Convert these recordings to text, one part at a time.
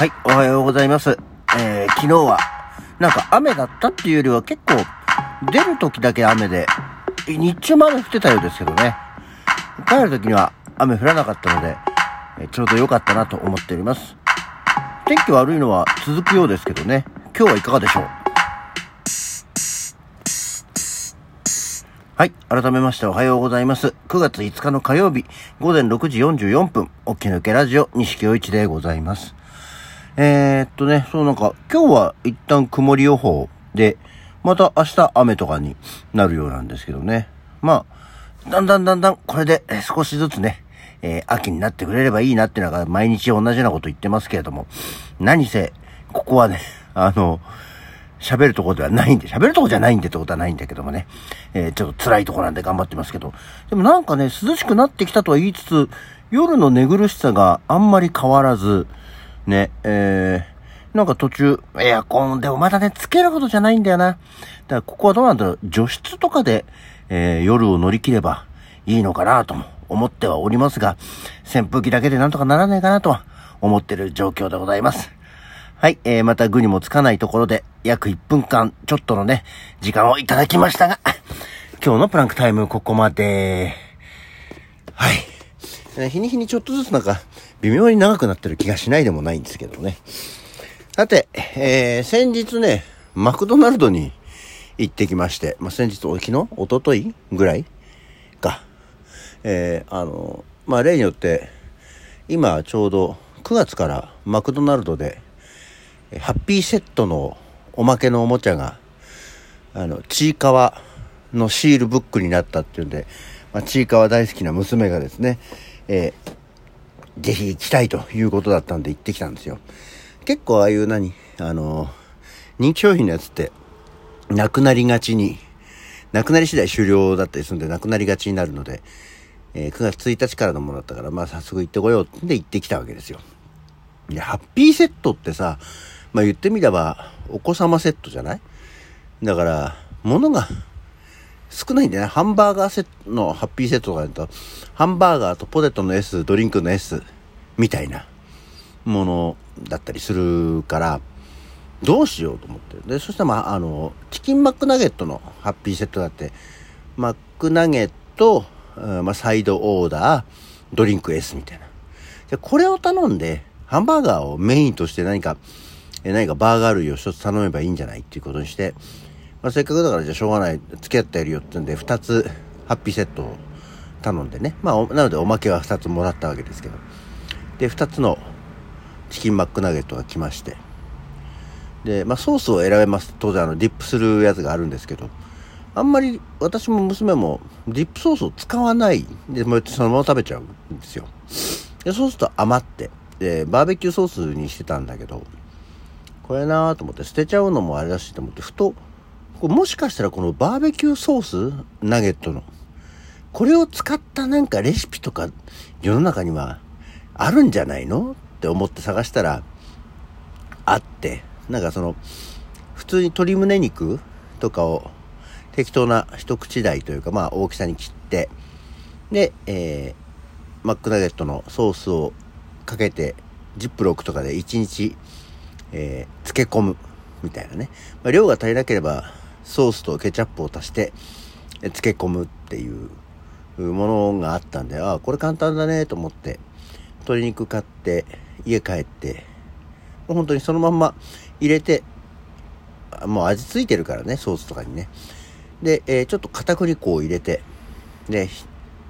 はい、おはようございます。えー、昨日は、なんか雨だったっていうよりは結構、出る時だけ雨で、日中まで降ってたようですけどね。帰る時には雨降らなかったので、えーちょうど良かったなと思っております。天気悪いのは続くようですけどね。今日はいかがでしょう？はい。改めましておはようございます。9月5日の火曜日、午前6時44分、おっき抜けラジオ、西京一でございます。えー、っとね、そうなんか、今日は一旦曇り予報で、また明日雨とかになるようなんですけどね。まあ、だんだんだんだんこれで少しずつね、えー秋になってくれればいいなっていうのが毎日同じようなこと言ってますけれども、何せ、ここはね、あの、喋るとこではないんで、喋るとこじゃないんでってことはないんだけどもね、えーちょっと辛いとこなんで頑張ってますけど、でもなんかね、涼しくなってきたとは言いつつ、夜の寝苦しさがあんまり変わらず、ね、えー、なんか途中、エアコンでもまだね、つけるほどじゃないんだよな。だからここはどうなんだろう、除湿とかで、えー夜を乗り切ればいいのかなとも思ってはおりますが、扇風機だけでなんとかならないかなとは思ってる状況でございます。はい、えー、また具にもつかないところで、約1分間、ちょっとのね、時間をいただきましたが、今日のプランクタイムここまで。はい。日に日にちょっとずつなんか、微妙に長くなってる気がしないでもないんですけどね。さて、えー、先日ね、マクドナルドに行ってきまして、まあ、先日、昨日？一昨日ぐらい？か。えー、あの、まあ、例によって、今ちょうど9月からマクドナルドで、ハッピーセットのおまけのおもちゃが、あの、ちいかわのシールブックになったっていうんで、まあ、ちいかわ大好きな娘がですね、えーぜひ行きたいということだったんで行ってきたんですよ。結構ああいう何あの、人気商品のやつって、なくなりがちに、なくなり次第終了だったりするんで、なくなりがちになるので、えー9月1日からのものだったから、まあ早速行ってこようってんで行ってきたわけですよ。で、ハッピーセットってさ、まあ言ってみれば、お子様セットじゃない？だから、物が少ないんだよね。ハンバーガーセットのハッピーセットとかだと、ハンバーガーとポテトの S、ドリンクの S みたいなものだったりするから、どうしようと思って。で、そしたらまあ、あの、チキンマックナゲットのハッピーセットだって、マックナゲット、うんまあ、サイドオーダー、ドリンク S みたいな。で、これを頼んで、ハンバーガーをメインとして何か、え何かバーガー類を一つ頼めばいいんじゃないっていうことにして、まあ、せっかくだからじゃあしょうがない、付き合ってやるよってんで、二つハッピーセットを頼んでね。まあ、なのでおまけは二つもらったわけですけど。で、二つのチキンマックナゲットが来まして。で、まあ、ソースを選べます。当然、あの、ディップするやつがあるんですけど、あんまり私も娘もディップソースを使わないで、もうそのまま食べちゃうんですよ。で、そうすると余って、で、バーベキューソースにしてたんだけど、これなーと思って捨てちゃうのもあれだしと思って、ふと、もしかしたらこのバーベキューソースナゲットの、これを使ったなんかレシピとか世の中にはあるんじゃないの？って思って探したら、あって、なんかその、普通に鶏胸肉とかを適当な一口大というか、まあ大きさに切って、で、えー、マックナゲットのソースをかけて、ジップロックとかで1日、えー漬け込むみたいなね。まあ、量が足りなければ、ソースとケチャップを足して、漬け込むっていうものがあったんで、ああ、これ簡単だねと思って、鶏肉買って、家帰って、本当にそのまんま入れて、もう味付いてるからね、ソースとかにね。で、えーちょっと片栗粉を入れて、で、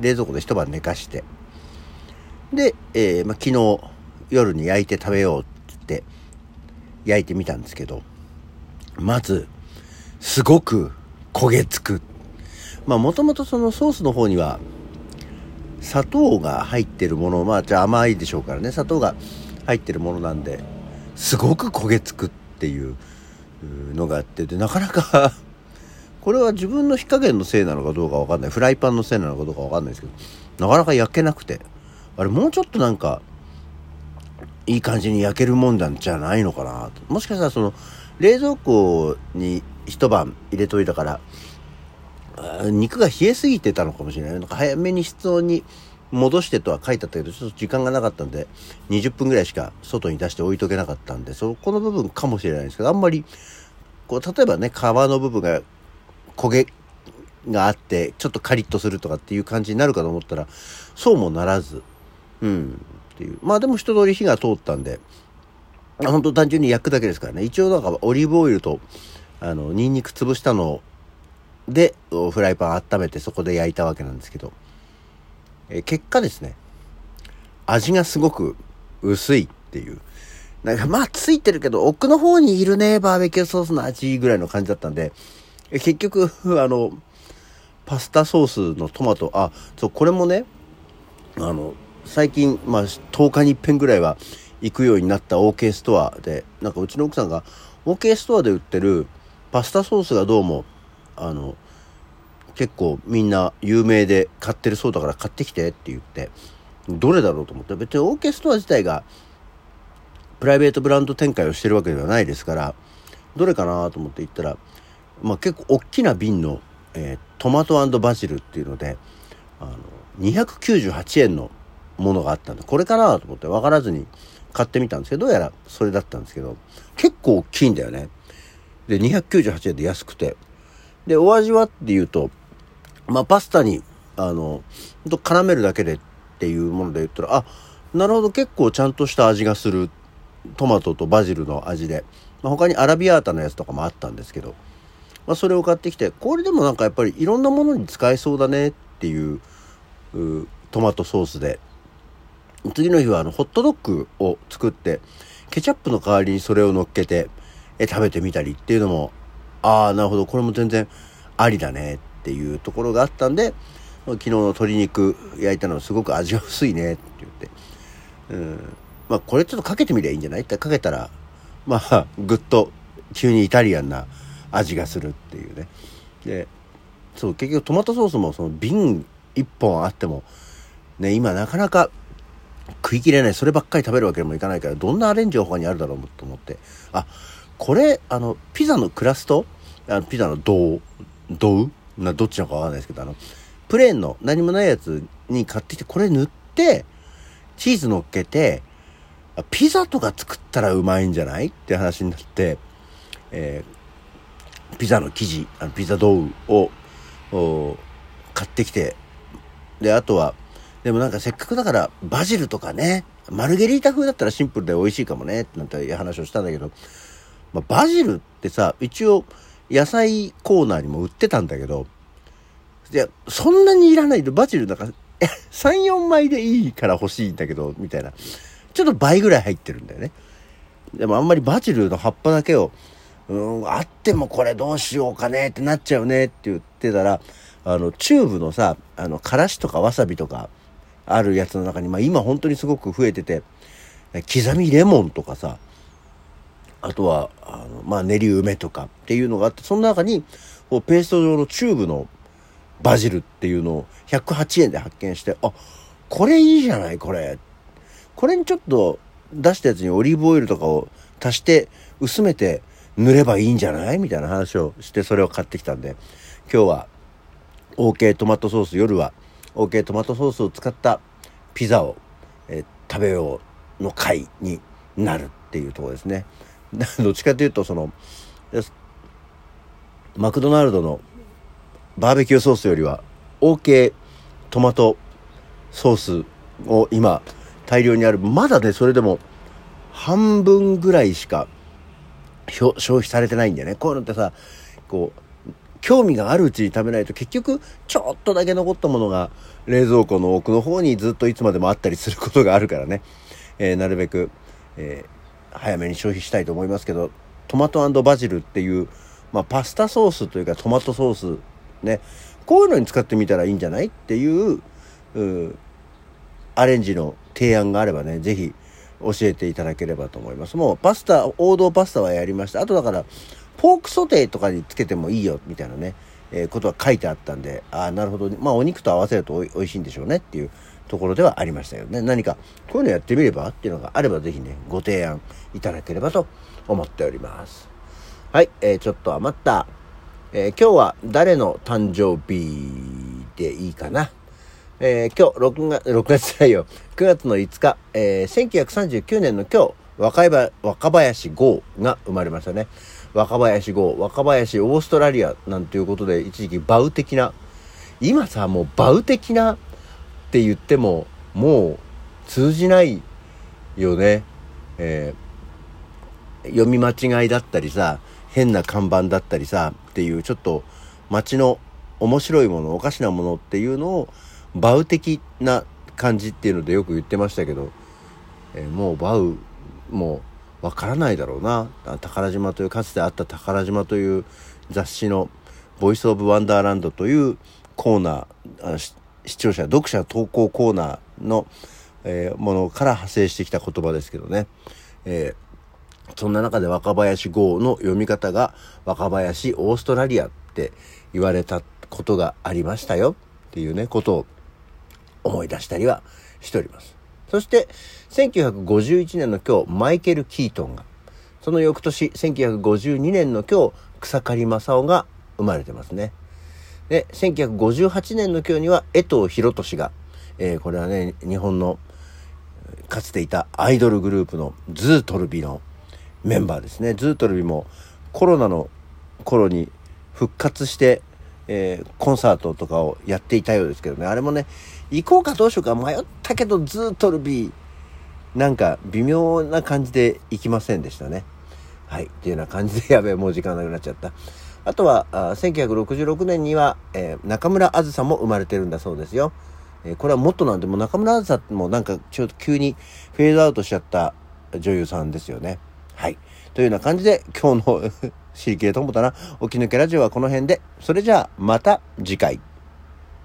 冷蔵庫で一晩寝かして、で、えーまあ、昨日夜に焼いて食べようって言って、焼いてみたんですけど、まず、すごく焦げつく。まあ、もともとそのソースの方には、砂糖が入ってるもの、まあ、じゃあ甘いでしょうからね、砂糖が入ってるものなんで、すごく焦げつくっていうのがあって、で、なかなか これは自分の火加減のせいなのかどうかわかんない。フライパンのせいなのかどうかわかんないですけど、なかなか焼けなくて、あれもうちょっとなんか、いい感じに焼けるもんなんじゃないのかなと。もしかしたらその、冷蔵庫に一晩入れといたから、肉が冷えすぎてたのかもしれない。なんか早めに室温に戻してとは書いてあったけど、ちょっと時間がなかったんで、20分ぐらいしか外に出して置いとけなかったんで、そこの部分かもしれないですけど、あんまり、こう、例えばね、皮の部分が焦げがあって、ちょっとカリッとするとかっていう感じになるかと思ったら、そうもならず、うん、っていう。まあでも一通り火が通ったんで、本当単純に焼くだけですからね。一応なんかオリーブオイルと、あの、ニンニク潰したので、フライパン温めてそこで焼いたわけなんですけど、え結果ですね、味がすごく薄いっていう。なんかまあついてるけど、奥の方にいるね、バーベキューソースの味ぐらいの感じだったんで、え結局、あの、パスタソースのトマト、あ、そう、これもね、あの、最近、まあ、10日に一遍ぐらいは行くようになった OK ストアで、なんかうちの奥さんが OK ストアで売ってるパスタソースがどうも、あの、結構みんな有名で買ってるそうだから買ってきてって言って、どれだろうと思って、別に OK ストア自体がプライベートブランド展開をしてるわけではないですから、どれかなと思って行ったら、まあ結構大きな瓶の、えー、トマトバジルっていうので、あの、298円のものがあったんで、これかなと思って分からずに買ってみたんですけど、どうやらそれだったんですけど、結構大きいんだよね。で、298円で安くて。で、お味はっていうと、まあ、パスタに、あの、ほんと絡めるだけでっていうもので言ったら、あ、なるほど、結構ちゃんとした味がする。トマトとバジルの味で。まあ、他にアラビアータのやつとかもあったんですけど、まあ、それを買ってきて、これでもなんかやっぱりいろんなものに使えそうだねっていう、うトマトソースで、次の日はあの、ホットドッグを作って、ケチャップの代わりにそれを乗っけて、え、食べてみたりっていうのも、ああ、なるほど、これも全然ありだねっていうところがあったんで、昨日の鶏肉焼いたのすごく味が薄いねって言って、うん、まあこれちょっとかけてみりゃいいんじゃない？ってかけたら、まあ、ぐっと急にイタリアンな味がするっていうね。で、そう、結局トマトソースもその瓶一本あっても、ね、今なかなか食い切れない、そればっかり食べるわけにもいかないから、どんなアレンジが他にあるだろうと思って。あ、これ、あの、ピザのクラスト？あのピザの銅、銅な、どっちなのかわかんないですけど、あの、プレーンの何もないやつに買ってきて、これ塗って、チーズ乗っけて、ピザとか作ったらうまいんじゃない？って話になって、えー、ピザの生地、あのピザ道具を買ってきて、で、あとは、でもなんかせっかくだからバジルとかね、マルゲリータ風だったらシンプルで美味しいかもね、なんて話をしたんだけど、まあ、バジルってさ、一応野菜コーナーにも売ってたんだけど、いや、そんなにいらないとバジルなんか、3、4枚でいいから欲しいんだけど、みたいな。ちょっと倍ぐらい入ってるんだよね。でもあんまりバジルの葉っぱだけを、うん、あってもこれどうしようかねってなっちゃうねって言ってたら、あの、チューブのさ、あの、からしとかわさびとか、あるやつの中に、まあ今本当にすごく増えてて、刻みレモンとかさ、あとは、あの、まあ練り梅とかっていうのがあって、その中に、こうペースト状のチューブのバジルっていうのを108円で発見して、あ、これいいじゃない、これ。これにちょっと出したやつにオリーブオイルとかを足して薄めて塗ればいいんじゃない？みたいな話をしてそれを買ってきたんで、今日は OK トマトソース、夜は OK トマトソースを使ったピザを、え、食べようの回になるっていうとこですね。どっちかというとそのマクドナルドのバーベキューソースよりは OK トマトソースを今大量にある。まだねそれでも半分ぐらいしか消費されてないんだよね。こういうのってさこう興味があるうちに食べないと結局ちょっとだけ残ったものが冷蔵庫の奥の方にずっといつまでもあったりすることがあるからね、えー、なるべく、えー、早めに消費したいと思いますけどトマトバジルっていう、まあ、パスタソースというかトマトソースねこういうのに使ってみたらいいんじゃないっていうアレンジの提案があればね是非教えていただければと思います。もうパスタ王道パスタはやりました。あとだからポークソテーとかにつけてもいいよ、みたいなね、え、ことは書いてあったんで、ああ、なるほど、ね、まあお肉と合わせるとおい美味しいんでしょうねっていうところではありましたよね。何か、こういうのやってみればっていうのがあればぜひね、ご提案いただければと思っております。はい、えー、ちょっと余った、えー、今日は誰の誕生日でいいかな？えー、今日、6月、6月じゃないよ。9月の5日、えー、1939年の今日、若林、若林豪が生まれましたね。若林豪、若林オーストラリアなんていうことで、一時期バウ的な、今さ、もうバウ的なって言っても、もう通じないよね。えー、読み間違いだったりさ、変な看板だったりさ、っていうちょっと街の面白いもの、おかしなものっていうのを、バウ的な感じっていうのでよく言ってましたけど、えー、もうバウ、もうわからないだろうな。宝島という、かつてあった宝島という雑誌のボイスオブワンダーランドというコーナー、視聴者、読者投稿コーナーの、えー、ものから派生してきた言葉ですけどね。えー、そんな中で若林号の読み方が若林オーストラリアって言われたことがありましたよっていうね、ことを思い出したりはしております。そして、1951年の今日、マイケル・キートンが、その翌年、1952年の今日、草刈正雄が生まれてますね。で、1958年の今日には、江藤博俊が、えー、これはね、日本の、かつていたアイドルグループのズートルビのメンバーですね。ズートルビもコロナの頃に復活して、えー、コンサートとかをやっていたようですけどね。あれもね、行こうかどうしようか迷ったけど、ずっとルビー、なんか微妙な感じで行きませんでしたね。はい。っていうような感じで、やべえ、もう時間なくなっちゃった。あとは、あ1966年には、えー、中村あずさも生まれてるんだそうですよ。えー、これはもっとなんで、も中村あずさもなんかちょっと急にフェードアウトしちゃった女優さんですよね。はい。というような感じで、今日の シリケートモタな起き抜けラジオはこの辺で、それじゃあまた次回。